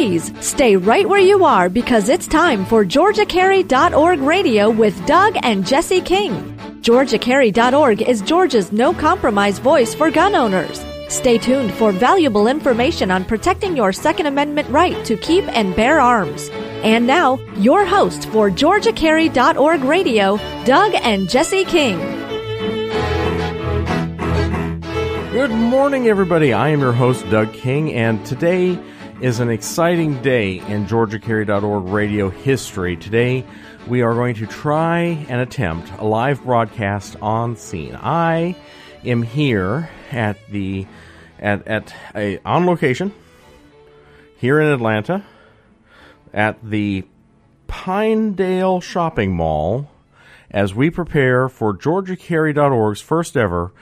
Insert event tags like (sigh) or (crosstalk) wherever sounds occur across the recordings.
Please stay right where you are because it's time for GeorgiaCarry.org radio with Doug and Jesse King. GeorgiaCarry.org is Georgia's no compromise voice for gun owners. Stay tuned for valuable information on protecting your Second Amendment right to keep and bear arms. And now, your host for GeorgiaCarry.org radio, Doug and Jesse King. Good morning, everybody. I am your host, Doug King, and today is an exciting day in GeorgiaCarry.org radio history. Today, we are going to try and attempt a live broadcast on scene. I am here at the at at a on location here in Atlanta at the Pinedale Shopping Mall as we prepare for GeorgiaCarry.org's first ever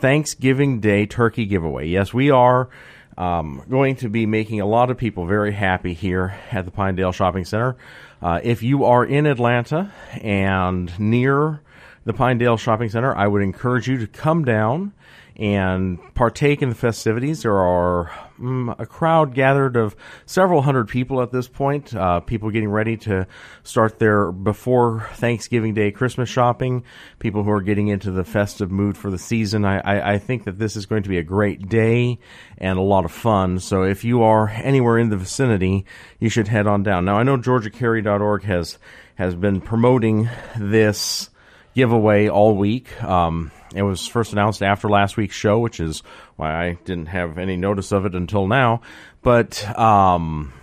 Thanksgiving Day turkey giveaway. Yes, we are um, going to be making a lot of people very happy here at the Pinedale Shopping Center. Uh, if you are in Atlanta and near the Pinedale Shopping Center, I would encourage you to come down and partake in the festivities. There are um, a crowd gathered of several hundred people at this point. Uh, people getting ready to start their before Thanksgiving Day Christmas shopping. People who are getting into the festive mood for the season. I, I, I think that this is going to be a great day and a lot of fun. So if you are anywhere in the vicinity, you should head on down. Now I know GeorgiaCarry.org has has been promoting this giveaway all week. Um, it was first announced after last week's show, which is why I didn't have any notice of it until now. But um,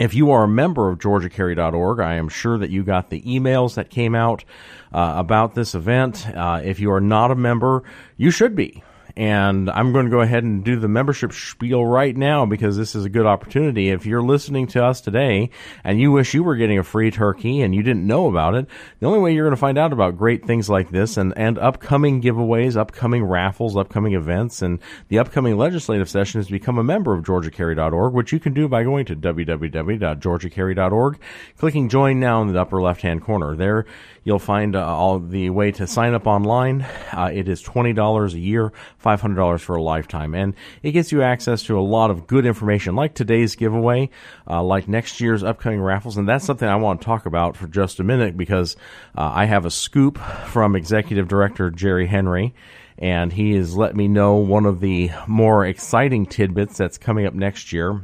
if you are a member of GeorgiaCarry.org, I am sure that you got the emails that came out uh, about this event. Uh, if you are not a member, you should be and I'm going to go ahead and do the membership spiel right now because this is a good opportunity. If you're listening to us today and you wish you were getting a free turkey and you didn't know about it, the only way you're going to find out about great things like this and, and upcoming giveaways, upcoming raffles, upcoming events, and the upcoming legislative session is to become a member of GeorgiaCarry.org, which you can do by going to www.georgiacarry.org, clicking join now in the upper left hand corner. There You'll find uh, all the way to sign up online. Uh, it is twenty dollars a year, five hundred dollars for a lifetime, and it gets you access to a lot of good information, like today's giveaway, uh, like next year's upcoming raffles, and that's something I want to talk about for just a minute because uh, I have a scoop from Executive Director Jerry Henry and he has let me know one of the more exciting tidbits that's coming up next year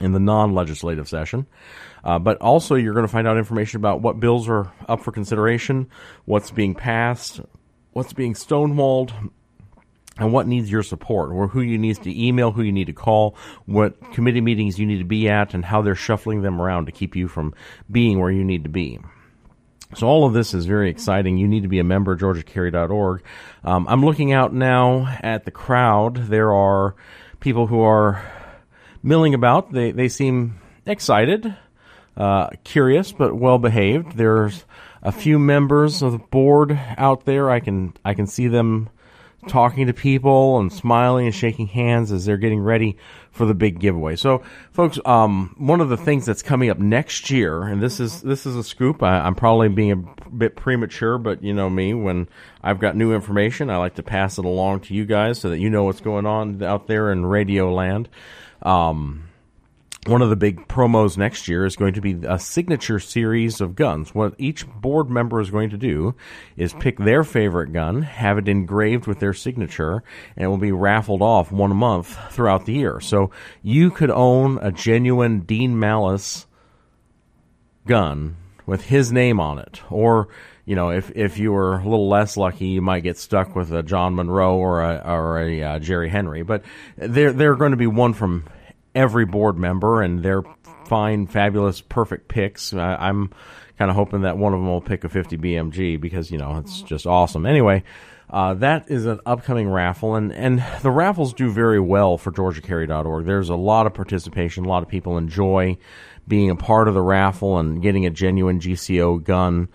in the non legislative session. Uh, but also, you're going to find out information about what bills are up for consideration, what's being passed, what's being stonewalled, and what needs your support, or who you need to email, who you need to call, what committee meetings you need to be at, and how they're shuffling them around to keep you from being where you need to be. So all of this is very exciting. You need to be a member of GeorgiaCarry.org. Um, I'm looking out now at the crowd. There are people who are milling about. They they seem excited uh, curious but well behaved. There's a few members of the board out there. I can I can see them talking to people and smiling and shaking hands as they're getting ready for the big giveaway. So, folks, um, one of the things that's coming up next year, and this is this is a scoop. I, am probably being a bit premature, but you know me, when I've got new information, I like to pass it along to you guys so that you know what's going on out there in radio land. Um, one of the big promos next year is going to be a signature series of guns. What each board member is going to do is pick their favorite gun, have it engraved with their signature, and it will be raffled off one month throughout the year. So you could own a genuine Dean Malus gun with his name on it, or you know, if if you were a little less lucky, you might get stuck with a John Monroe or a or a uh, Jerry Henry. But they're they're going to be one from every board member, and they're fine, fabulous, perfect picks. I, am kind of hoping that one of them will pick a 50 BMG because you know it's just awesome. Anyway. Uh, that is an upcoming raffle, and, and the raffles do very well for GeorgiaCarry.org. There's a lot of participation. A lot of people enjoy being a part of the raffle and getting a genuine GCO gun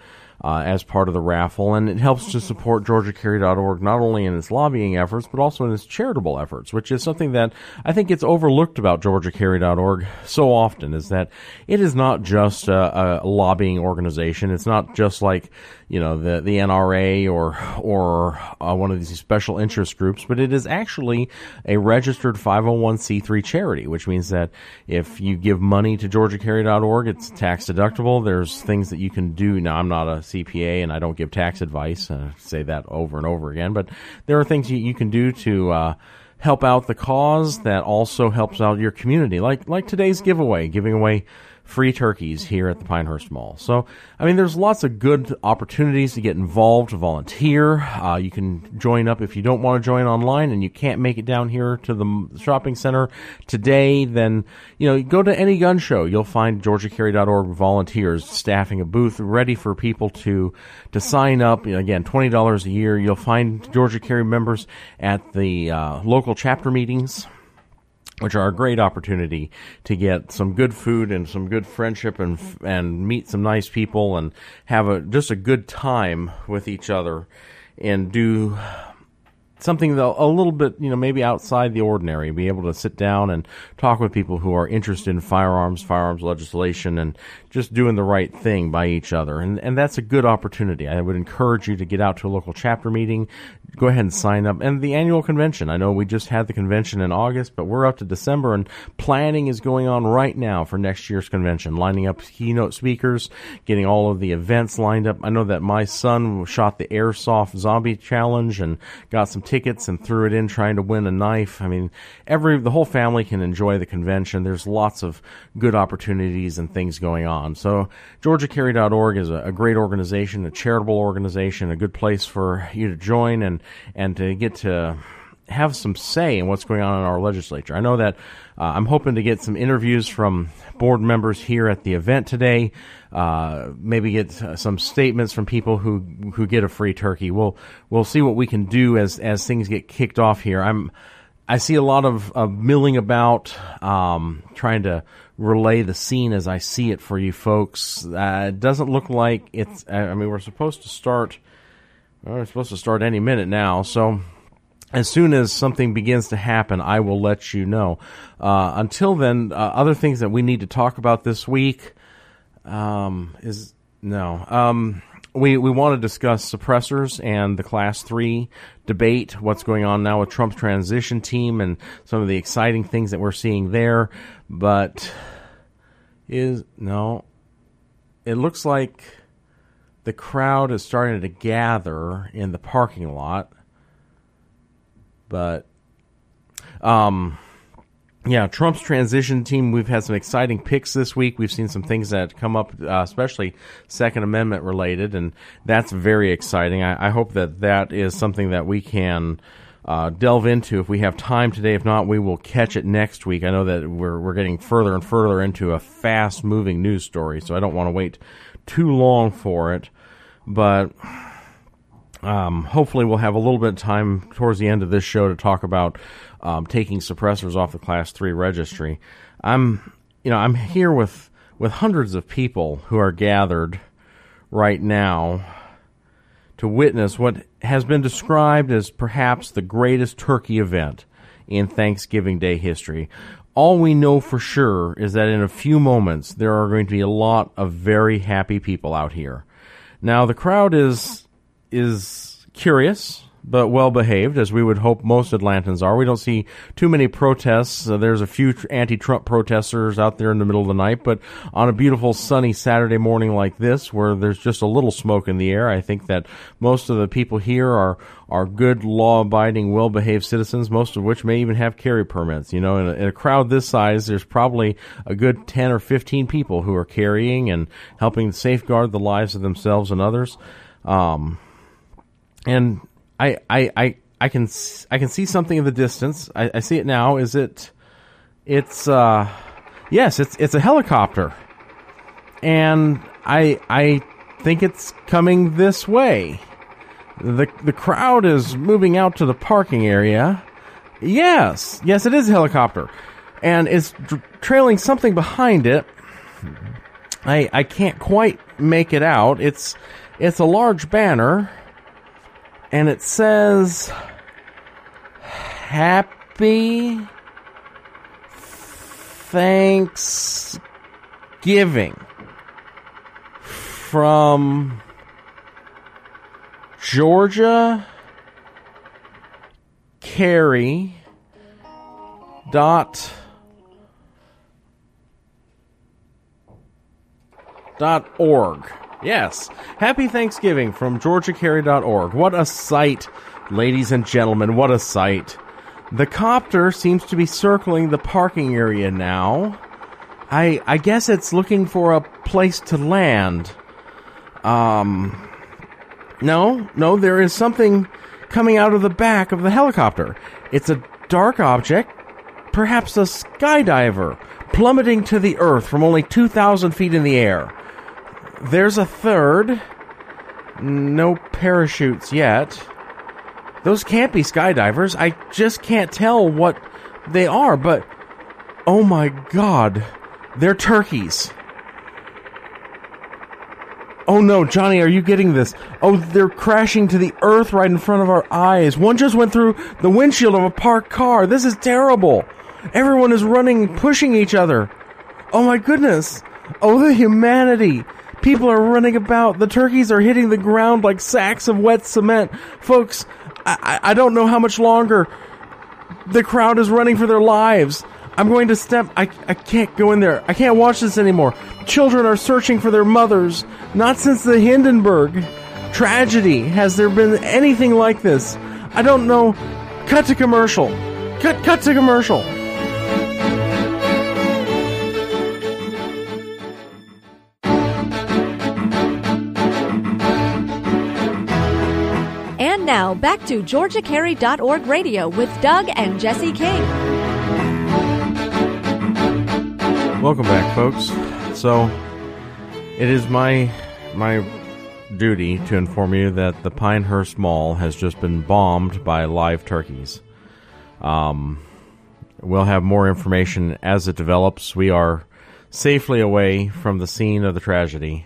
uh, as part of the raffle, and it helps to support GeorgiaCarry.org not only in its lobbying efforts but also in its charitable efforts, which is something that I think gets overlooked about GeorgiaCarry.org so often. Is that it is not just a, a lobbying organization. It's not just like you know the the NRA or or uh, one of these special interest groups, but it is actually a registered 501c3 charity, which means that if you give money to GeorgiaCarry.org, it's tax deductible. There's things that you can do. Now, I'm not a CPA and I don't give tax advice. I say that over and over again, but there are things you, you can do to uh, help out the cause that also helps out your community, like like today's giveaway, giving away free turkeys here at the Pinehurst Mall. So, I mean, there's lots of good opportunities to get involved, to volunteer. Uh, you can join up if you don't want to join online and you can't make it down here to the shopping center today. Then, you know, go to any gun show. You'll find GeorgiaCarry.org volunteers staffing a booth ready for people to to sign up. You know, again, twenty dollars a year. You'll find Georgia Carry members at the uh, local chapter meetings which are a great opportunity to get some good food and some good friendship and mm-hmm. and meet some nice people and have a just a good time with each other and do something that a little bit, you know, maybe outside the ordinary, be able to sit down and talk with people who are interested in firearms, firearms legislation, and just doing the right thing by each other. And, and that's a good opportunity. I would encourage you to get out to a local chapter meeting, go ahead and sign up. And the annual convention. I know we just had the convention in August, but we're up to December and planning is going on right now for next year's convention, lining up keynote speakers, getting all of the events lined up. I know that my son shot the airsoft zombie challenge and got some tickets and threw it in trying to win a knife. I mean, every, the whole family can enjoy the convention. There's lots of good opportunities and things going on. So GeorgiaCarry.org is a, a great organization, a charitable organization, a good place for you to join and and to get to have some say in what's going on in our legislature. I know that uh, I'm hoping to get some interviews from board members here at the event today. Uh, maybe get uh, some statements from people who who get a free turkey. We'll we'll see what we can do as as things get kicked off here. I'm I see a lot of, of milling about, um, trying to relay the scene as I see it for you folks. Uh, it doesn't look like it's. I mean, we're supposed to start well, we're supposed to start any minute now, so as soon as something begins to happen, I will let you know. Uh, until then, uh, other things that we need to talk about this week um, is no. Um, we we want to discuss suppressors and the class three debate. What's going on now with Trump's transition team and some of the exciting things that we're seeing there. But is no, it looks like the crowd is starting to gather in the parking lot. But, um, yeah, Trump's transition team. We've had some exciting picks this week. We've seen some things that come up, uh, especially Second Amendment related, and that's very exciting. I, I, hope that that is something that we can uh, delve into if we have time today. If not, we will catch it next week. I know that we're we're getting further and further into a fast moving news story, so I don't want to wait too long for it but um, hopefully we'll have a little bit of time towards the end of this show to talk about um, taking suppressors off the class 3 registry. I'm you know i'm here with with hundreds of people who are gathered right now to witness what has been described as perhaps the greatest turkey event in thanksgiving day history all we know for sure is that in a few moments there are going to be a lot of very happy people out here. Now the crowd is is curious but well behaved, as we would hope most Atlantans are. We don't see too many protests. Uh, there's a few anti Trump protesters out there in the middle of the night, but on a beautiful sunny Saturday morning like this, where there's just a little smoke in the air, I think that most of the people here are, are good, law abiding, well behaved citizens, most of which may even have carry permits. You know, in a, in a crowd this size, there's probably a good 10 or 15 people who are carrying and helping safeguard the lives of themselves and others. Um, and I, I, I, I can I can see something in the distance. I, I see it now. Is it? It's uh, yes, it's it's a helicopter, and I I think it's coming this way. the The crowd is moving out to the parking area. Yes, yes, it is a helicopter, and it's trailing something behind it. I I can't quite make it out. It's it's a large banner and it says Happy Thanksgiving from Georgia Carry dot dot org. Yes. Happy Thanksgiving from georgiacarry.org. What a sight, ladies and gentlemen. What a sight. The copter seems to be circling the parking area now. I I guess it's looking for a place to land. Um No, no, there is something coming out of the back of the helicopter. It's a dark object, perhaps a skydiver, plummeting to the earth from only 2,000 feet in the air. There's a third. No parachutes yet. Those can't be skydivers. I just can't tell what they are, but oh my god, they're turkeys. Oh no, Johnny, are you getting this? Oh, they're crashing to the earth right in front of our eyes. One just went through the windshield of a parked car. This is terrible. Everyone is running, pushing each other. Oh my goodness. Oh, the humanity. People are running about. The turkeys are hitting the ground like sacks of wet cement. Folks, I, I don't know how much longer the crowd is running for their lives. I'm going to step. I, I can't go in there. I can't watch this anymore. Children are searching for their mothers. Not since the Hindenburg tragedy has there been anything like this. I don't know. Cut to commercial. Cut, cut to commercial. Now back to GeorgiaCarry.org radio with Doug and Jesse King. Welcome back, folks. So, it is my my duty to inform you that the Pinehurst Mall has just been bombed by live turkeys. Um, we'll have more information as it develops. We are safely away from the scene of the tragedy,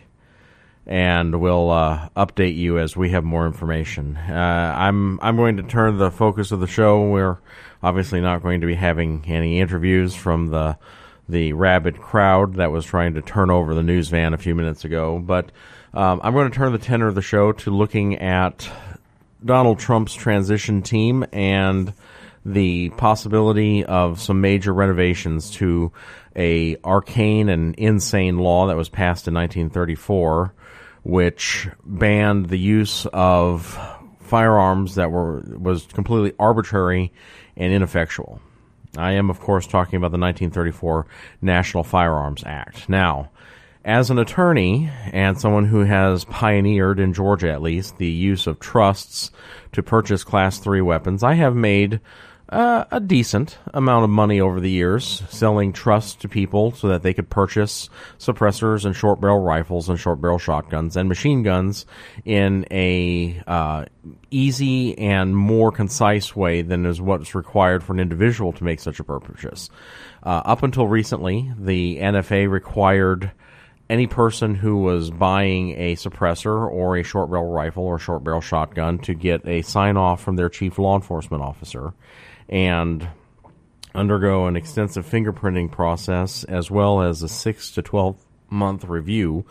and we'll uh, update you as we have more information. Uh, I'm I'm going to turn the focus of the show. We're obviously not going to be having any interviews from the the rabid crowd that was trying to turn over the news van a few minutes ago. But um, I'm going to turn the tenor of the show to looking at Donald Trump's transition team and the possibility of some major renovations to a arcane and insane law that was passed in 1934 which banned the use of firearms that were was completely arbitrary and ineffectual. I am, of course, talking about the 1934 National Firearms Act. Now, as an attorney and someone who has pioneered, in Georgia at least, the use of trusts to purchase Class 3 weapons, I have made uh, a decent amount of money over the years selling trusts to people so that they could purchase suppressors and short barrel rifles and short barrel shotguns and machine guns in a uh, easy and more concise way than is what's required for an individual to make such a purchase. Uh, up until recently, the NFA required any person who was buying a suppressor or a short barrel rifle or short barrel shotgun to get a sign off from their chief law enforcement officer and undergo an extensive fingerprinting process as well as a 6 to 12 month review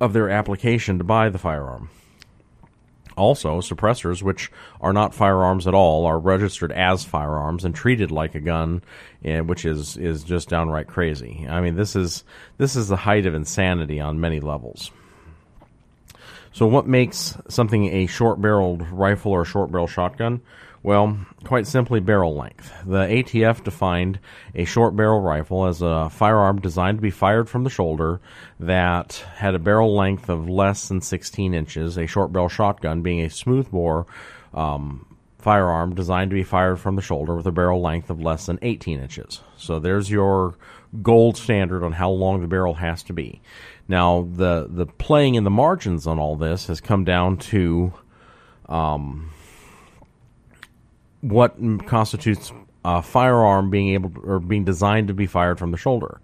of their application to buy the firearm. Also, suppressors, which are not firearms at all, are registered as firearms and treated like a gun, eh, which is is just downright crazy. I mean, this is this is the height of insanity on many levels. So, what makes something a short-barreled rifle or a short-barrel shotgun? Well, quite simply, barrel length. The ATF defined a short barrel rifle as a firearm designed to be fired from the shoulder that had a barrel length of less than 16 inches, a short barrel shotgun being a smoothbore um, firearm designed to be fired from the shoulder with a barrel length of less than 18 inches. So there's your gold standard on how long the barrel has to be. Now, the, the playing in the margins on all this has come down to. Um, what constitutes a firearm being able to, or being designed to be fired from the shoulder.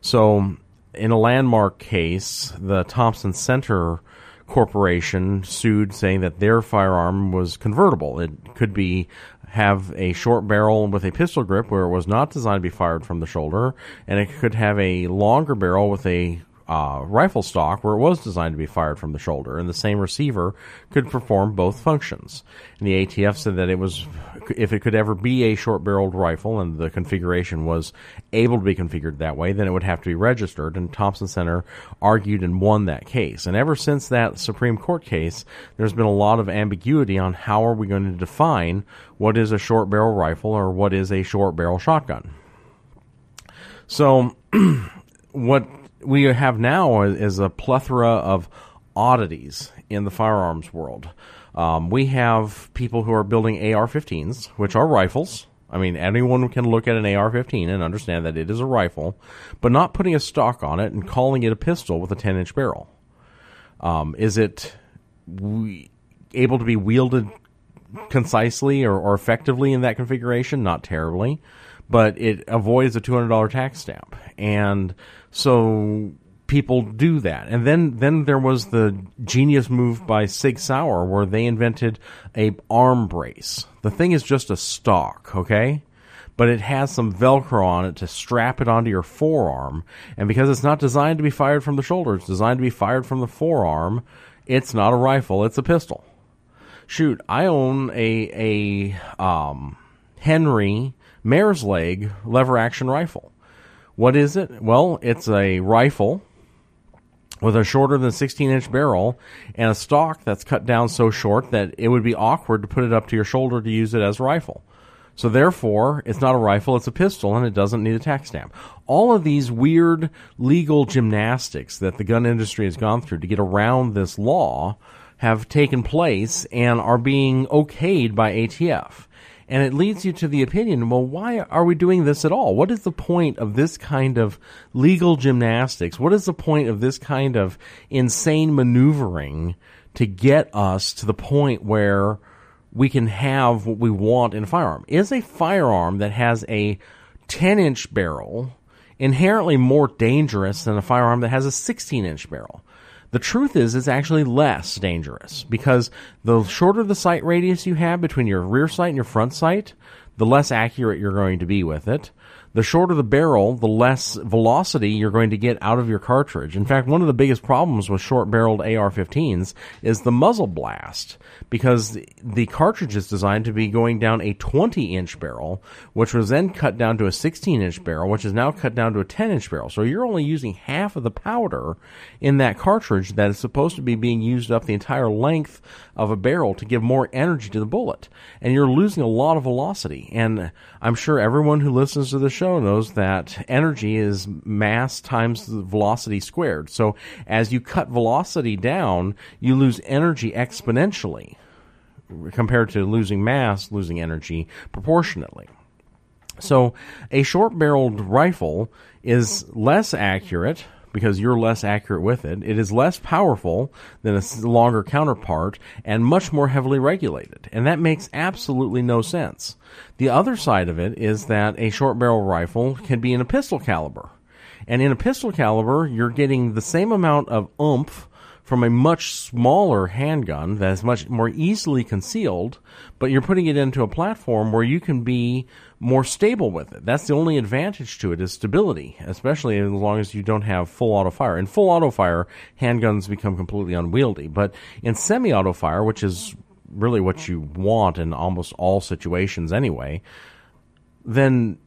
So, in a landmark case, the Thompson Center Corporation sued, saying that their firearm was convertible. It could be have a short barrel with a pistol grip where it was not designed to be fired from the shoulder, and it could have a longer barrel with a uh, rifle stock where it was designed to be fired from the shoulder, and the same receiver could perform both functions. And the ATF said that it was, if it could ever be a short barreled rifle and the configuration was able to be configured that way, then it would have to be registered. And Thompson Center argued and won that case. And ever since that Supreme Court case, there's been a lot of ambiguity on how are we going to define what is a short barrel rifle or what is a short barrel shotgun. So, (clears throat) what we have now is a plethora of oddities in the firearms world. Um, we have people who are building AR 15s, which are rifles. I mean, anyone can look at an AR 15 and understand that it is a rifle, but not putting a stock on it and calling it a pistol with a 10 inch barrel. Um, is it we, able to be wielded concisely or, or effectively in that configuration? Not terribly, but it avoids a $200 tax stamp. And so people do that. And then then there was the genius move by Sig Sauer where they invented a arm brace. The thing is just a stock, okay? But it has some velcro on it to strap it onto your forearm. And because it's not designed to be fired from the shoulder, it's designed to be fired from the forearm, it's not a rifle, it's a pistol. Shoot, I own a a um, Henry mare's leg lever action rifle. What is it? Well, it's a rifle with a shorter than 16 inch barrel and a stock that's cut down so short that it would be awkward to put it up to your shoulder to use it as a rifle. So therefore, it's not a rifle, it's a pistol, and it doesn't need a tax stamp. All of these weird legal gymnastics that the gun industry has gone through to get around this law have taken place and are being okayed by ATF. And it leads you to the opinion, well, why are we doing this at all? What is the point of this kind of legal gymnastics? What is the point of this kind of insane maneuvering to get us to the point where we can have what we want in a firearm? Is a firearm that has a 10 inch barrel inherently more dangerous than a firearm that has a 16 inch barrel? The truth is, it's actually less dangerous because the shorter the sight radius you have between your rear sight and your front sight, the less accurate you're going to be with it the shorter the barrel, the less velocity you're going to get out of your cartridge. In fact, one of the biggest problems with short barreled AR 15s is the muzzle blast because the cartridge is designed to be going down a 20 inch barrel, which was then cut down to a 16 inch barrel, which is now cut down to a 10 inch barrel. So you're only using half of the powder in that cartridge that is supposed to be being used up the entire length of a barrel to give more energy to the bullet. And you're losing a lot of velocity. And I'm sure everyone who listens to the show knows that energy is mass times the velocity squared. So as you cut velocity down, you lose energy exponentially compared to losing mass, losing energy proportionately. So a short barreled rifle is less accurate because you're less accurate with it. It is less powerful than a longer counterpart and much more heavily regulated. And that makes absolutely no sense. The other side of it is that a short barrel rifle can be in a pistol caliber. And in a pistol caliber, you're getting the same amount of oomph from a much smaller handgun that is much more easily concealed, but you're putting it into a platform where you can be more stable with it. That's the only advantage to it is stability, especially as long as you don't have full auto fire. In full auto fire, handguns become completely unwieldy, but in semi auto fire, which is really what you want in almost all situations anyway, then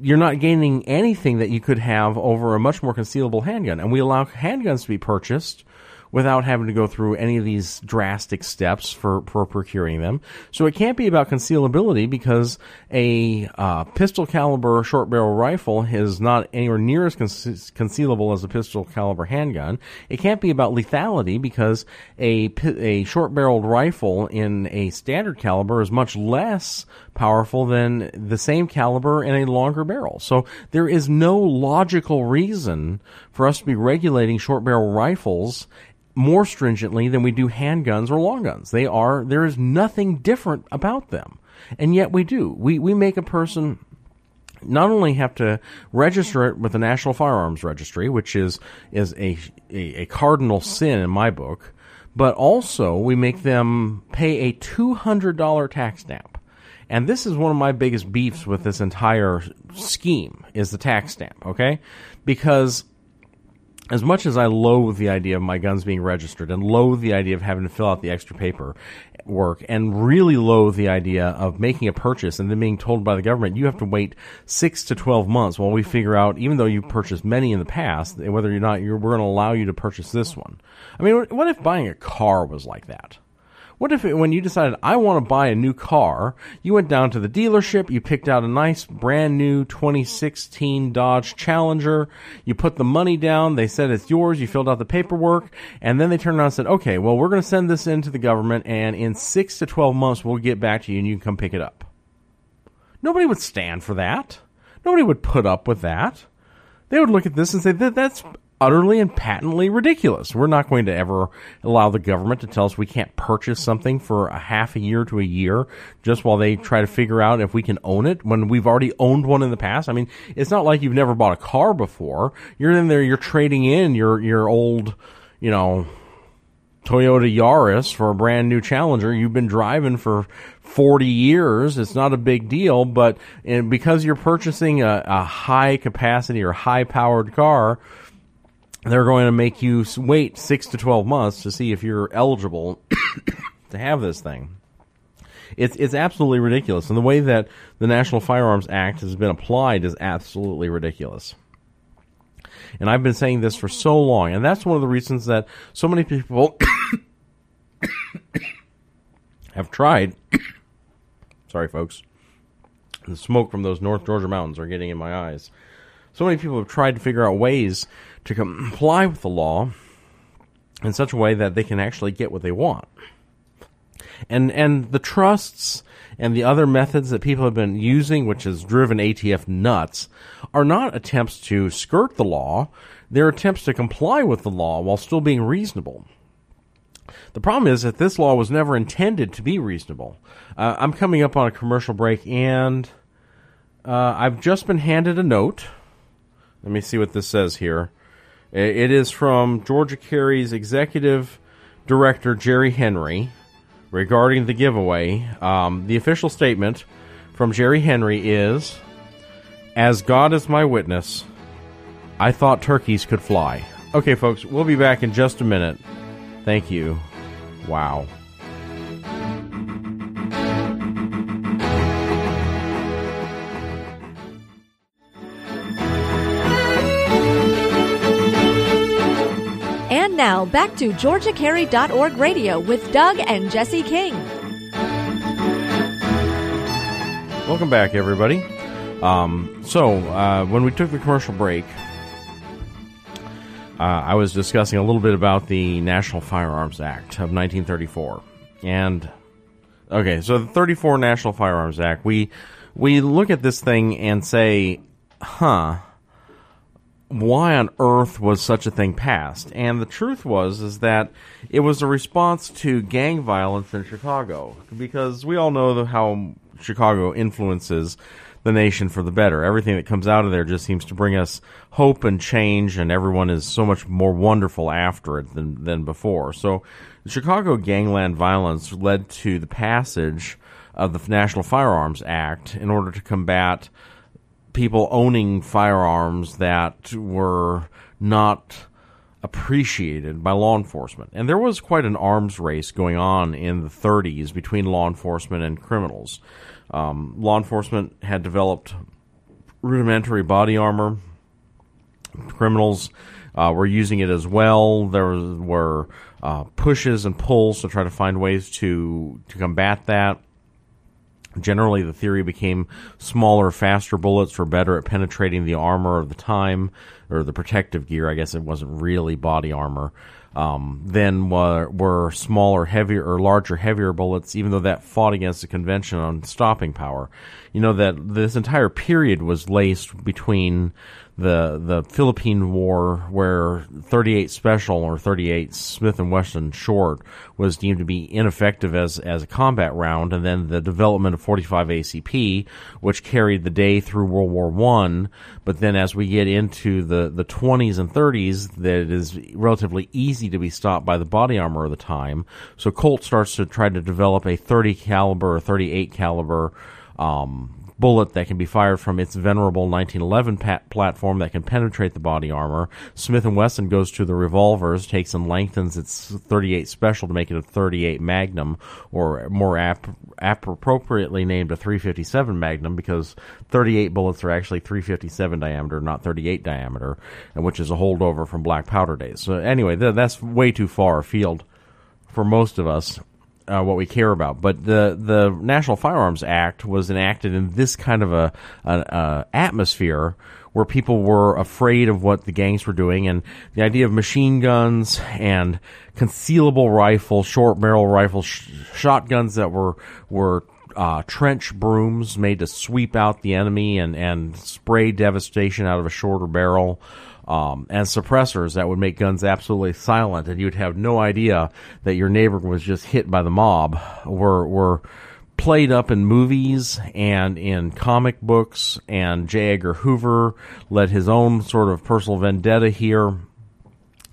you're not gaining anything that you could have over a much more concealable handgun. And we allow handguns to be purchased without having to go through any of these drastic steps for, for procuring them. So it can't be about concealability because a uh, pistol caliber short barrel rifle is not anywhere near as con- concealable as a pistol caliber handgun. It can't be about lethality because a, a short barreled rifle in a standard caliber is much less powerful than the same caliber in a longer barrel. So there is no logical reason for us to be regulating short barrel rifles more stringently than we do handguns or long guns. They are, there is nothing different about them. And yet we do. We, we make a person not only have to register it with the National Firearms Registry, which is, is a, a, a cardinal sin in my book, but also we make them pay a $200 tax stamp. And this is one of my biggest beefs with this entire scheme is the tax stamp, okay? Because as much as I loathe the idea of my guns being registered and loathe the idea of having to fill out the extra paper work and really loathe the idea of making a purchase and then being told by the government you have to wait six to 12 months while we figure out, even though you purchased many in the past, whether or not you're, we're going to allow you to purchase this one. I mean, what if buying a car was like that? What if it, when you decided I want to buy a new car, you went down to the dealership, you picked out a nice brand new 2016 Dodge Challenger, you put the money down, they said it's yours, you filled out the paperwork, and then they turned around and said, "Okay, well, we're going to send this into the government and in 6 to 12 months we'll get back to you and you can come pick it up." Nobody would stand for that. Nobody would put up with that. They would look at this and say that that's utterly and patently ridiculous. We're not going to ever allow the government to tell us we can't purchase something for a half a year to a year just while they try to figure out if we can own it when we've already owned one in the past. I mean, it's not like you've never bought a car before. You're in there, you're trading in your, your old, you know, Toyota Yaris for a brand new Challenger you've been driving for 40 years. It's not a big deal, but because you're purchasing a, a high capacity or high powered car, they're going to make you wait six to 12 months to see if you're eligible (coughs) to have this thing. It's, it's absolutely ridiculous. And the way that the National Firearms Act has been applied is absolutely ridiculous. And I've been saying this for so long. And that's one of the reasons that so many people (coughs) have tried. (coughs) Sorry, folks. The smoke from those North Georgia mountains are getting in my eyes. So many people have tried to figure out ways to comply with the law in such a way that they can actually get what they want. And and the trusts and the other methods that people have been using, which has driven ATF nuts, are not attempts to skirt the law. They're attempts to comply with the law while still being reasonable. The problem is that this law was never intended to be reasonable. Uh, I'm coming up on a commercial break, and uh, I've just been handed a note. Let me see what this says here. It is from Georgia Carry's executive director, Jerry Henry, regarding the giveaway. Um, the official statement from Jerry Henry is As God is my witness, I thought turkeys could fly. Okay, folks, we'll be back in just a minute. Thank you. Wow. Now back to GeorgiaCarry.org radio with Doug and Jesse King. Welcome back, everybody. Um, so, uh, when we took the commercial break, uh, I was discussing a little bit about the National Firearms Act of 1934. And, okay, so the 34 National Firearms Act, we, we look at this thing and say, huh, why on earth was such a thing passed? And the truth was is that it was a response to gang violence in Chicago because we all know how Chicago influences the nation for the better. Everything that comes out of there just seems to bring us hope and change, and everyone is so much more wonderful after it than than before. So, Chicago gangland violence led to the passage of the National Firearms Act in order to combat people owning firearms that were not appreciated by law enforcement. And there was quite an arms race going on in the 30s between law enforcement and criminals. Um, law enforcement had developed rudimentary body armor. Criminals uh, were using it as well. There were uh, pushes and pulls to try to find ways to to combat that. Generally, the theory became smaller, faster bullets were better at penetrating the armor of the time, or the protective gear. I guess it wasn't really body armor. Um, then were, were smaller, heavier, or larger, heavier bullets, even though that fought against the convention on stopping power. You know that this entire period was laced between the the Philippine War, where 38 Special or 38 Smith and Wesson Short was deemed to be ineffective as as a combat round, and then the development of 45 ACP, which carried the day through World War One. But then, as we get into the the 20s and 30s, that it is relatively easy to be stopped by the body armor of the time. So Colt starts to try to develop a 30 caliber or 38 caliber um, bullet that can be fired from its venerable 1911 pat- platform that can penetrate the body armor. Smith & Wesson goes to the revolvers, takes and lengthens its 38 special to make it a 38 Magnum, or more ap- appropriately named a 357 Magnum because 38 bullets are actually 357 diameter, not 38 diameter, and which is a holdover from black powder days. So anyway, th- that's way too far afield for most of us uh, what we care about. But the the National Firearms Act was enacted in this kind of a, a, a, atmosphere where people were afraid of what the gangs were doing, and the idea of machine guns and concealable rifles, short barrel rifles, sh- shotguns that were were uh, trench brooms made to sweep out the enemy and and spray devastation out of a shorter barrel um, and suppressors that would make guns absolutely silent, and you'd have no idea that your neighbor was just hit by the mob. Were were played up in movies and in comic books, and J. Edgar Hoover led his own sort of personal vendetta here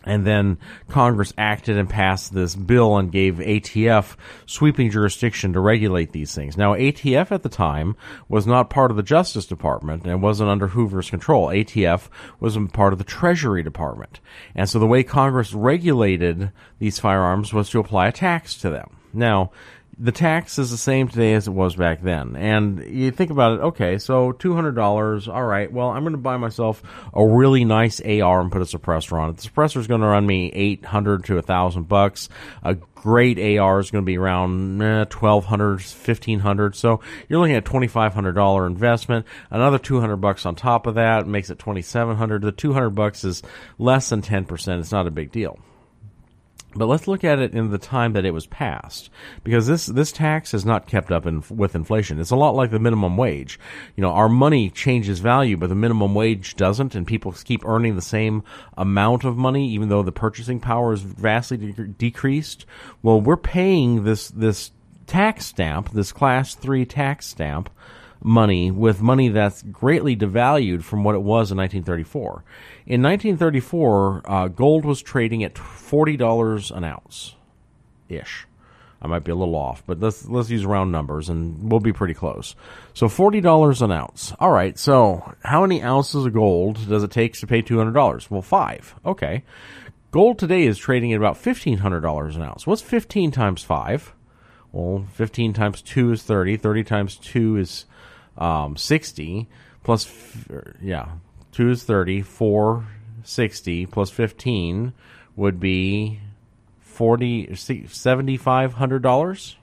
and then Congress acted and passed this bill and gave ATF sweeping jurisdiction to regulate these things. Now, ATF at the time was not part of the Justice Department and wasn't under Hoover's control. ATF was part of the Treasury Department. And so the way Congress regulated these firearms was to apply a tax to them. Now, the tax is the same today as it was back then. And you think about it, okay, so $200, all right, well, I'm going to buy myself a really nice AR and put a suppressor on it. The suppressor is going to run me 800 to 1000 bucks. A great AR is going to be around eh, 1200 1500 So you're looking at $2500 investment. Another 200 bucks on top of that makes it 2700 The 200 bucks is less than 10%. It's not a big deal. But let's look at it in the time that it was passed, because this this tax has not kept up in, with inflation. It's a lot like the minimum wage. You know, our money changes value, but the minimum wage doesn't, and people keep earning the same amount of money, even though the purchasing power is vastly de- decreased. Well, we're paying this this tax stamp, this class three tax stamp, money with money that's greatly devalued from what it was in 1934. In 1934, uh, gold was trading at $40 an ounce ish. I might be a little off, but let's let's use round numbers and we'll be pretty close. So forty dollars an ounce. All right. So how many ounces of gold does it take to pay two hundred dollars? Well, five. Okay. Gold today is trading at about fifteen hundred dollars an ounce. What's fifteen times five? Well, fifteen times two is thirty. Thirty times two is um, 60 plus, yeah, 2 is 30, 4, 60 plus 15 would be 40, $7,500.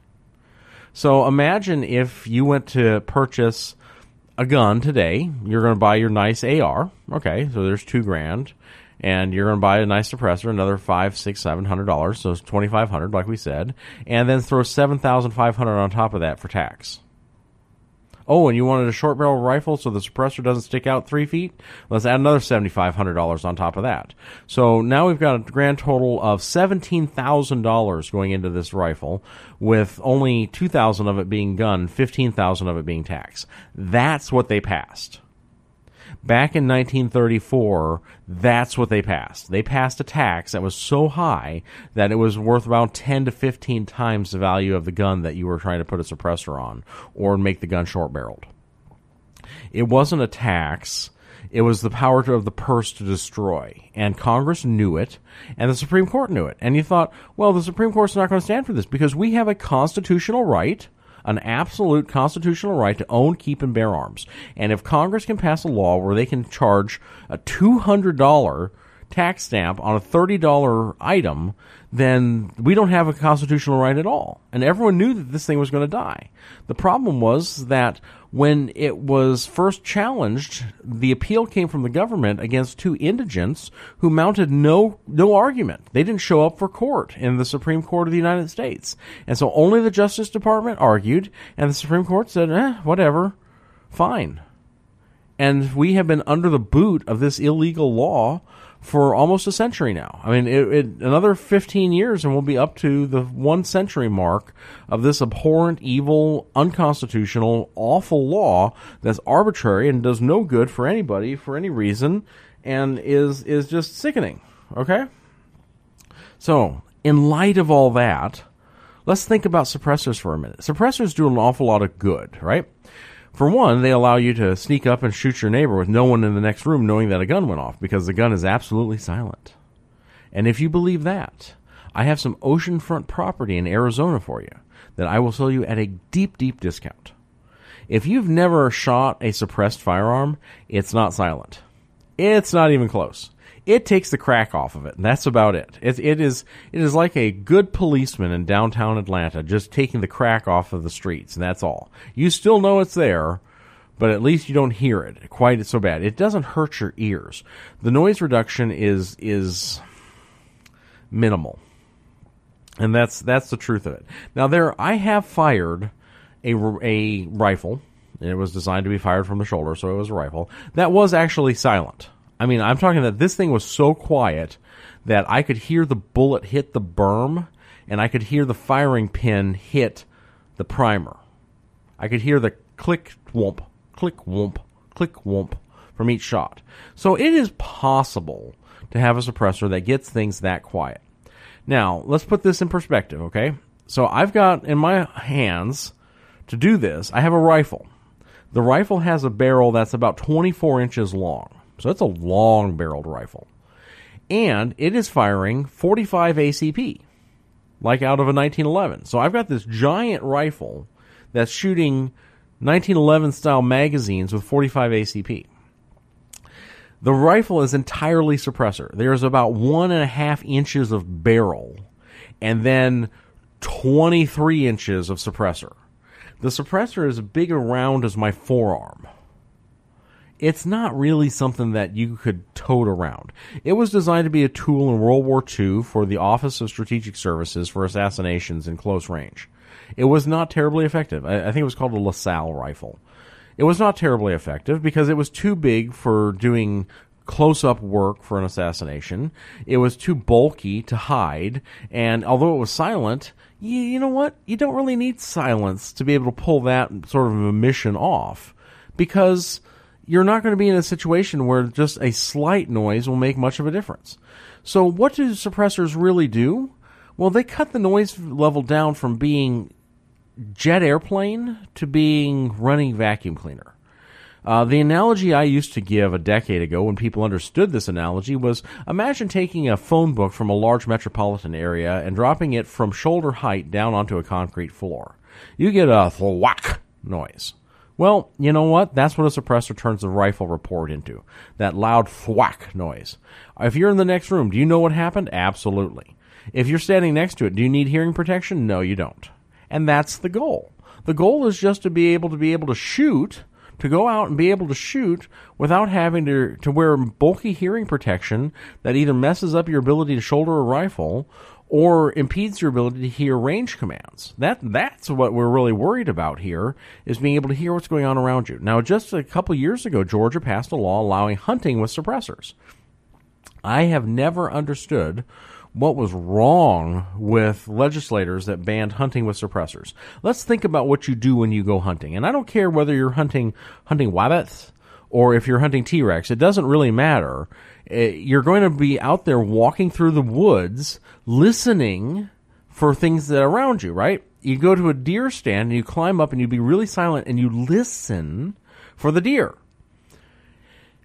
So imagine if you went to purchase a gun today, you're going to buy your nice AR. Okay, so there's two grand. And you're going to buy a nice suppressor, another five, six, seven hundred dollars, so it's twenty five hundred, like we said, and then throw seven thousand five hundred on top of that for tax. Oh, and you wanted a short barrel rifle so the suppressor doesn't stick out three feet? Let's add another $7,500 on top of that. So now we've got a grand total of $17,000 going into this rifle, with only 2000 of it being gun, 15000 of it being tax. That's what they passed. Back in 1934, that's what they passed. They passed a tax that was so high that it was worth about 10 to 15 times the value of the gun that you were trying to put a suppressor on or make the gun short barreled. It wasn't a tax. It was the power of the purse to destroy. And Congress knew it, and the Supreme Court knew it. And you thought, well, the Supreme Court's not going to stand for this because we have a constitutional right an absolute constitutional right to own, keep, and bear arms. And if Congress can pass a law where they can charge a $200 tax stamp on a $30 item, then we don't have a constitutional right at all. And everyone knew that this thing was going to die. The problem was that when it was first challenged, the appeal came from the government against two indigents who mounted no no argument. They didn't show up for court in the Supreme Court of the United States. And so only the Justice Department argued and the Supreme Court said, "Eh, whatever. Fine." And we have been under the boot of this illegal law for almost a century now. I mean, it, it, another 15 years and we'll be up to the one century mark of this abhorrent, evil, unconstitutional, awful law that's arbitrary and does no good for anybody for any reason and is, is just sickening. Okay? So, in light of all that, let's think about suppressors for a minute. Suppressors do an awful lot of good, right? For one, they allow you to sneak up and shoot your neighbor with no one in the next room knowing that a gun went off because the gun is absolutely silent. And if you believe that, I have some oceanfront property in Arizona for you that I will sell you at a deep, deep discount. If you've never shot a suppressed firearm, it's not silent. It's not even close. It takes the crack off of it, and that's about it. It, it is it is like a good policeman in downtown Atlanta just taking the crack off of the streets, and that's all. You still know it's there, but at least you don't hear it quite so bad. It doesn't hurt your ears. The noise reduction is is minimal. And that's that's the truth of it. Now there I have fired a a rifle. It was designed to be fired from the shoulder, so it was a rifle. That was actually silent. I mean, I'm talking that this thing was so quiet that I could hear the bullet hit the berm and I could hear the firing pin hit the primer. I could hear the click whoomp, click whoomp, click whoomp from each shot. So it is possible to have a suppressor that gets things that quiet. Now, let's put this in perspective, okay? So I've got in my hands to do this, I have a rifle. The rifle has a barrel that's about 24 inches long. So that's a long barreled rifle. And it is firing 45 ACP, like out of a 1911. So I've got this giant rifle that's shooting 1911 style magazines with 45 ACP. The rifle is entirely suppressor. There's about one and a half inches of barrel and then 23 inches of suppressor. The suppressor is as big around as my forearm. It's not really something that you could tote around. It was designed to be a tool in World War II for the Office of Strategic Services for assassinations in close range. It was not terribly effective. I, I think it was called a LaSalle rifle. It was not terribly effective because it was too big for doing close up work for an assassination. It was too bulky to hide, and although it was silent, you, you, know what? You don't really need silence to be able to pull that sort of a mission off because you're not going to be in a situation where just a slight noise will make much of a difference. So, what do suppressors really do? Well, they cut the noise level down from being jet airplane to being running vacuum cleaner. Uh, the analogy I used to give a decade ago when people understood this analogy was imagine taking a phone book from a large metropolitan area and dropping it from shoulder height down onto a concrete floor. You get a thwack noise. Well, you know what? That's what a suppressor turns the rifle report into. That loud thwack noise. If you're in the next room, do you know what happened? Absolutely. If you're standing next to it, do you need hearing protection? No, you don't. And that's the goal. The goal is just to be able to be able to shoot, to go out and be able to shoot without having to, to wear bulky hearing protection that either messes up your ability to shoulder a rifle or impedes your ability to hear range commands. That that's what we're really worried about here is being able to hear what's going on around you. Now, just a couple years ago, Georgia passed a law allowing hunting with suppressors. I have never understood what was wrong with legislators that banned hunting with suppressors. Let's think about what you do when you go hunting. And I don't care whether you're hunting hunting wabbits or if you're hunting T-Rex. It doesn't really matter. Eh, you're going to be out there walking through the woods listening for things that are around you, right? You go to a deer stand and you climb up and you be really silent and you listen for the deer.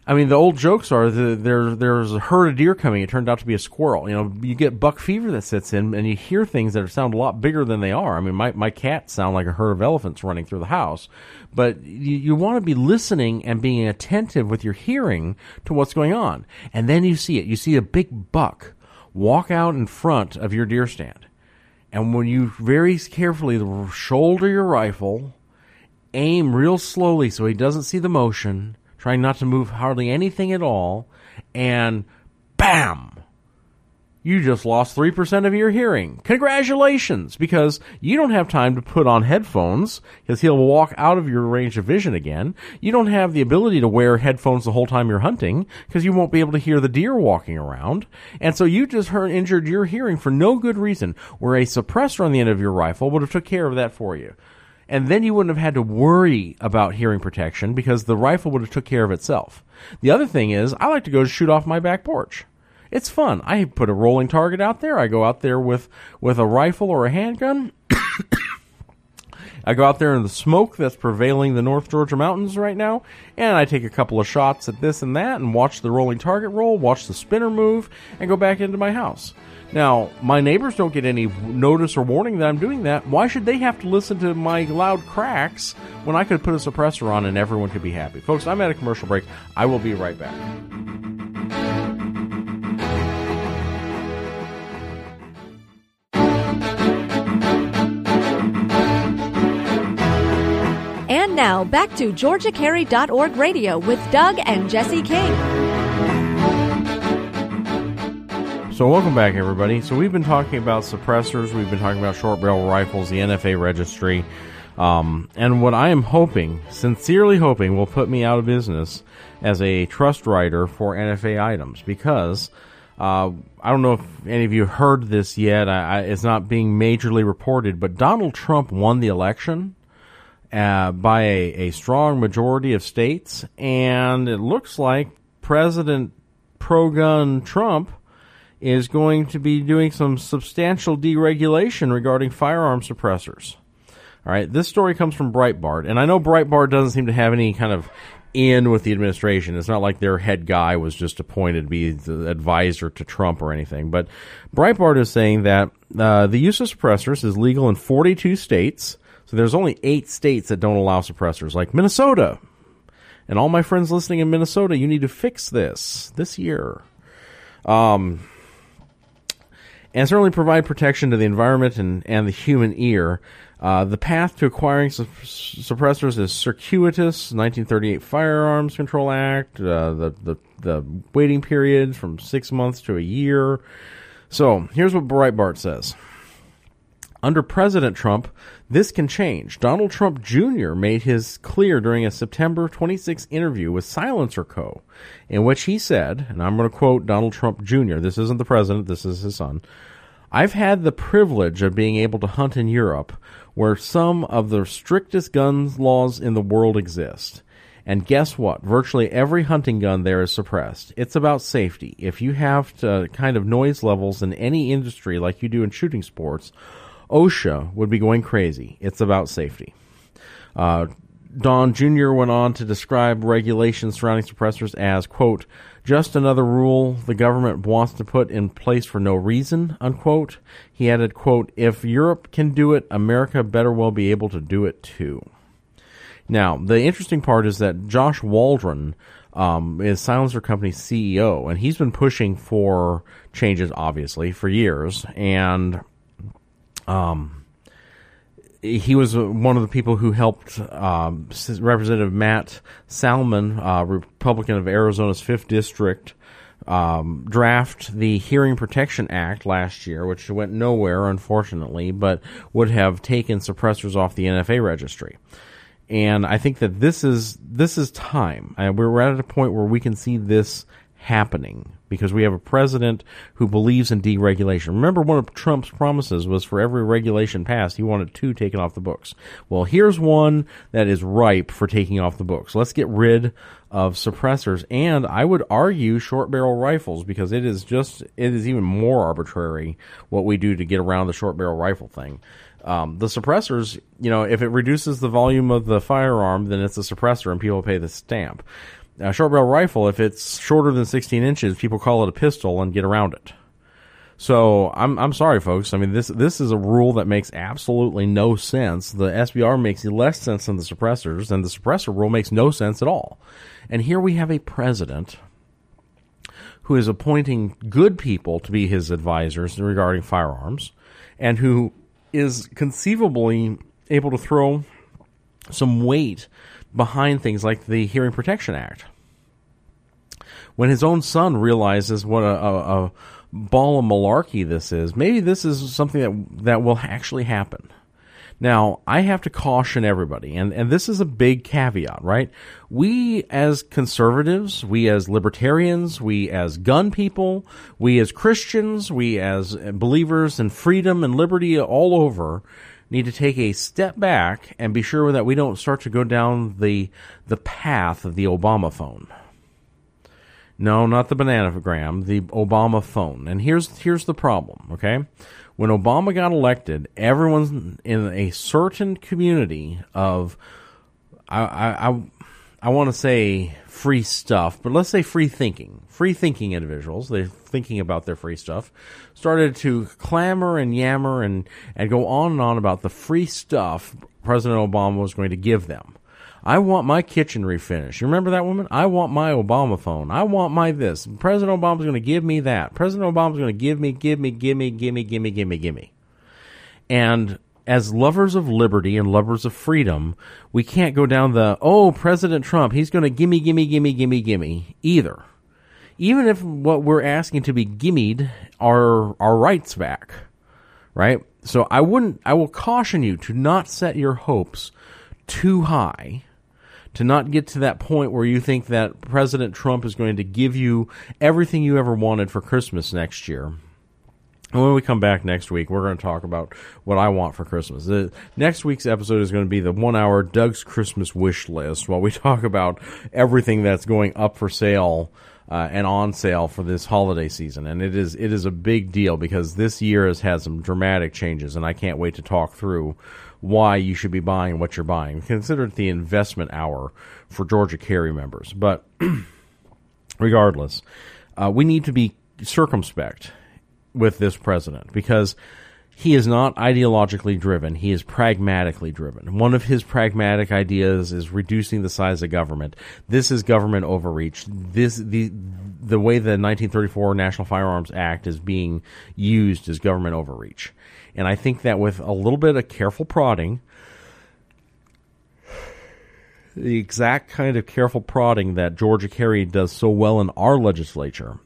I mean, the old jokes are the, there. There's a herd of deer coming. It turned out to be a squirrel. You know, you get buck fever that sits in, and you hear things that sound a lot bigger than they are. I mean, my my cats sound like a herd of elephants running through the house. But you, you want to be listening and being attentive with your hearing to what's going on, and then you see it. You see a big buck walk out in front of your deer stand, and when you very carefully shoulder your rifle, aim real slowly so he doesn't see the motion trying not to move hardly anything at all, and bam! You just lost 3% of your hearing. Congratulations! Because you don't have time to put on headphones, because he'll walk out of your range of vision again. You don't have the ability to wear headphones the whole time you're hunting, because you won't be able to hear the deer walking around. And so you just hurt, injured your hearing for no good reason, where a suppressor on the end of your rifle would have took care of that for you and then you wouldn't have had to worry about hearing protection because the rifle would have took care of itself. The other thing is, I like to go shoot off my back porch. It's fun. I put a rolling target out there. I go out there with with a rifle or a handgun. I go out there in the smoke that's prevailing the North Georgia mountains right now, and I take a couple of shots at this and that, and watch the rolling target roll, watch the spinner move, and go back into my house. Now, my neighbors don't get any notice or warning that I'm doing that. Why should they have to listen to my loud cracks when I could put a suppressor on and everyone could be happy? Folks, I'm at a commercial break. I will be right back. Now back to GeorgiaCarry.org radio with Doug and Jesse King. So, welcome back, everybody. So, we've been talking about suppressors, we've been talking about short barrel rifles, the NFA registry, um, and what I am hoping, sincerely hoping, will put me out of business as a trust writer for NFA items because uh, I don't know if any of you heard this yet. I, I, it's not being majorly reported, but Donald Trump won the election. Uh, by a, a strong majority of states, and it looks like President pro gun Trump is going to be doing some substantial deregulation regarding firearm suppressors. All right, this story comes from Breitbart, and I know Breitbart doesn't seem to have any kind of in with the administration. It's not like their head guy was just appointed to be the advisor to Trump or anything. But Breitbart is saying that uh, the use of suppressors is legal in 42 states. So there's only eight states that don't allow suppressors, like Minnesota. And all my friends listening in Minnesota, you need to fix this this year. Um, and certainly provide protection to the environment and, and the human ear. Uh, the path to acquiring su- suppressors is circuitous. 1938 Firearms Control Act. Uh, the, the the waiting period from six months to a year. So here's what Breitbart says. Under President Trump, this can change. Donald Trump Jr. made his clear during a September 26 interview with SilencerCo, in which he said, and I'm going to quote Donald Trump Jr., this isn't the president, this is his son. I've had the privilege of being able to hunt in Europe, where some of the strictest gun laws in the world exist. And guess what? Virtually every hunting gun there is suppressed. It's about safety. If you have to, kind of noise levels in any industry like you do in shooting sports, OSHA would be going crazy. It's about safety. Uh, Don Jr. went on to describe regulations surrounding suppressors as, quote, just another rule the government wants to put in place for no reason, unquote. He added, quote, if Europe can do it, America better well be able to do it too. Now, the interesting part is that Josh Waldron um, is Silencer Company's CEO, and he's been pushing for changes, obviously, for years. And um, he was one of the people who helped um, Representative Matt Salmon, uh, Republican of Arizona's fifth district, um, draft the Hearing Protection Act last year, which went nowhere, unfortunately, but would have taken suppressors off the NFA registry. And I think that this is this is time. we're at a point where we can see this happening because we have a president who believes in deregulation. Remember, one of Trump's promises was for every regulation passed, he wanted two taken off the books. Well, here's one that is ripe for taking off the books. Let's get rid of suppressors and I would argue short barrel rifles because it is just, it is even more arbitrary what we do to get around the short barrel rifle thing. Um, the suppressors, you know, if it reduces the volume of the firearm, then it's a suppressor and people pay the stamp. A short barrel rifle, if it's shorter than 16 inches, people call it a pistol and get around it. So I'm I'm sorry, folks. I mean this this is a rule that makes absolutely no sense. The SBR makes less sense than the suppressors, and the suppressor rule makes no sense at all. And here we have a president who is appointing good people to be his advisors regarding firearms, and who is conceivably able to throw some weight behind things like the Hearing Protection Act. When his own son realizes what a, a, a ball of malarkey this is, maybe this is something that that will actually happen. Now, I have to caution everybody, and, and this is a big caveat, right? We as conservatives, we as libertarians, we as gun people, we as Christians, we as believers in freedom and liberty all over, need to take a step back and be sure that we don't start to go down the the path of the Obama phone. No, not the bananagram, the Obama phone. And here's here's the problem, okay? When Obama got elected, everyone's in a certain community of I I I, I want to say free stuff, but let's say free thinking. Free thinking individuals, they're thinking about their free stuff, started to clamor and yammer and, and go on and on about the free stuff President Obama was going to give them. I want my kitchen refinished. You remember that woman? I want my Obama phone. I want my this. President Obama's going to give me that. President Obama's going to give me, give me, give me, give me, give me, give me, give me. And as lovers of liberty and lovers of freedom, we can't go down the, oh, President Trump, he's going to gimme, gimme, gimme, gimme, gimme either. Even if what we're asking to be gimmied are our rights back, right? So I wouldn't, I will caution you to not set your hopes too high to not get to that point where you think that President Trump is going to give you everything you ever wanted for Christmas next year. And when we come back next week, we're going to talk about what I want for Christmas. The next week's episode is going to be the one hour Doug's Christmas wish list while we (laughs) talk about everything that's going up for sale uh, and on sale for this holiday season. And it is it is a big deal because this year has had some dramatic changes, and I can't wait to talk through why you should be buying what you're buying. Consider it the investment hour for Georgia Carry members. But (clears throat) regardless, uh, we need to be circumspect with this president because he is not ideologically driven. He is pragmatically driven. One of his pragmatic ideas is reducing the size of government. This is government overreach. This the the way the 1934 National Firearms Act is being used is government overreach. And I think that with a little bit of careful prodding, the exact kind of careful prodding that Georgia Carry does so well in our legislature,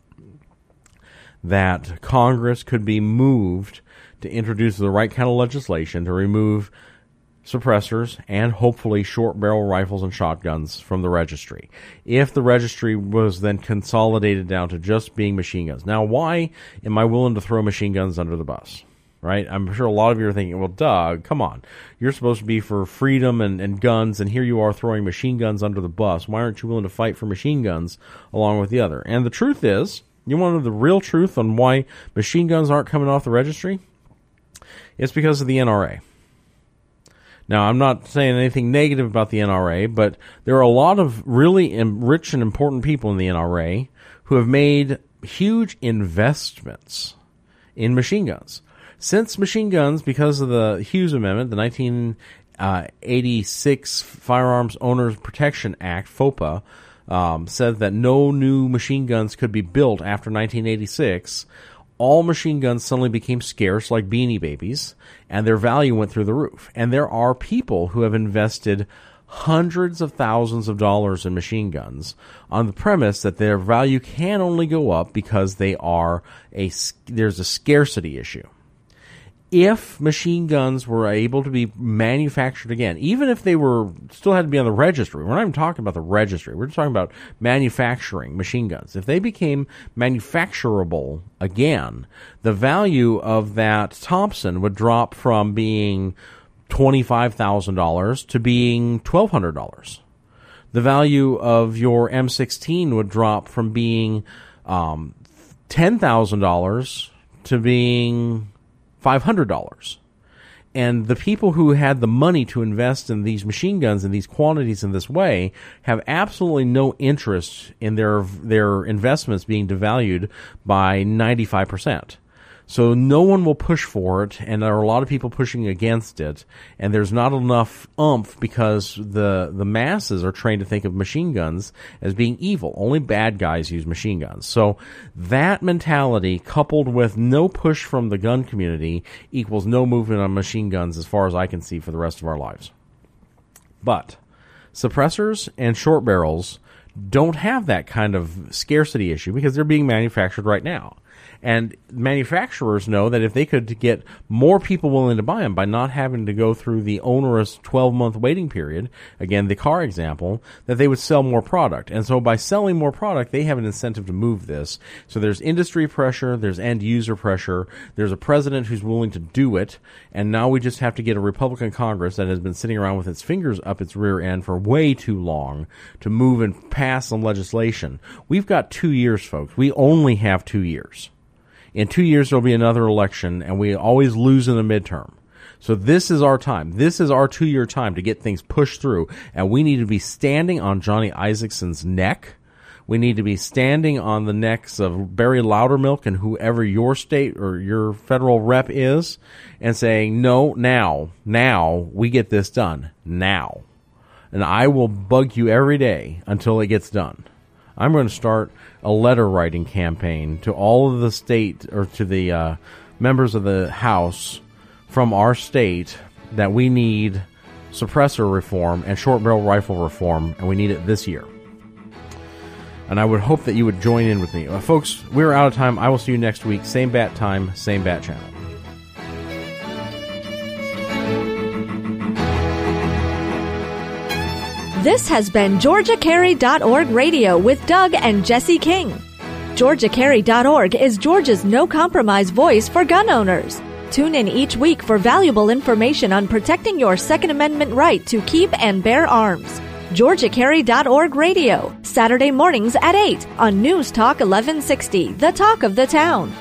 that Congress could be moved to introduce the right kind of legislation to remove suppressors and hopefully short barrel rifles and shotguns from the registry. If the registry was then consolidated down to just being machine guns. Now, why am I willing to throw machine guns under the bus? right? I'm sure a lot of you are thinking, well, Doug, come on. You're supposed to be for freedom and, and guns, and here you are throwing machine guns under the bus. Why aren't you willing to fight for machine guns along with the other? And the truth is, you want to know the real truth on why machine guns aren't coming off the registry? It's because of the NRA. Now, I'm not saying anything negative about the NRA, but there are a lot of really rich and important people in the NRA who have made huge investments in machine guns. Since machine guns, because of the Hughes Amendment, the 1986 uh, Firearms Owners Protection Act, FOPA, um, said that no new machine guns could be built after 1986. All machine guns suddenly became scarce, like beanie babies, and their value went through the roof. And there are people who have invested hundreds of thousands of dollars in machine guns on the premise that their value can only go up because they are a there's a scarcity issue if machine guns were able to be manufactured again, even if they were still had to be on the registry, we're not even talking about the registry. We're just talking about manufacturing machine guns. If they became manufacturable again, the value of that Thompson would drop from being $25,000 to being $1,200. The value of your M16 would drop from being um, $10,000 to being $500. And the people who had the money to invest in these machine guns in these quantities in this way have absolutely no interest in their their investments being devalued by 95%. So no one will push for it, and there are a lot of people pushing against it, and there's not enough umph because the the masses are trained to think of machine guns as being evil. Only bad guys use machine guns. So that mentality, coupled with no push from the gun community, equals no movement on machine guns as far as I can see for the rest of our lives. But suppressors and short barrels don't have that kind of scarcity issue because they're being manufactured right now And manufacturers know that if they could get more people willing to buy them by not having to go through the onerous 12 month waiting period, again, the car example, that they would sell more product. And so by selling more product, they have an incentive to move this. So there's industry pressure, there's end user pressure, there's a president who's willing to do it, and now we just have to get a Republican Congress that has been sitting around with its fingers up its rear end for way too long to move and pass some legislation. We've got two years, folks. We only have two years. In two years, there'll be another election, and we always lose in the midterm. So this is our time. This is our two year time to get things pushed through, and we need to be standing on Johnny Isakson's neck. We need to be standing on the necks of Barry Loudermilk and whoever your state or your federal rep is and saying, no, now, now we get this done. Now. And I will bug you every day until it gets done. I'm going to start a letter writing campaign to all of the state or to the uh, members of the House from our state that we need suppressor reform and short barrel rifle reform, and we need it this year. And I would hope that you would join in with me. Uh, folks, we're out of time. I will see you next week. Same bat time, same bat channel. This has been GeorgiaCarry.org radio with Doug and Jesse King. GeorgiaCarry.org is Georgia's no compromise voice for gun owners. Tune in each week for valuable information on protecting your Second Amendment right to keep and bear arms. GeorgiaCarry.org radio, Saturday mornings at 8 on News Talk 1160, the talk of the town.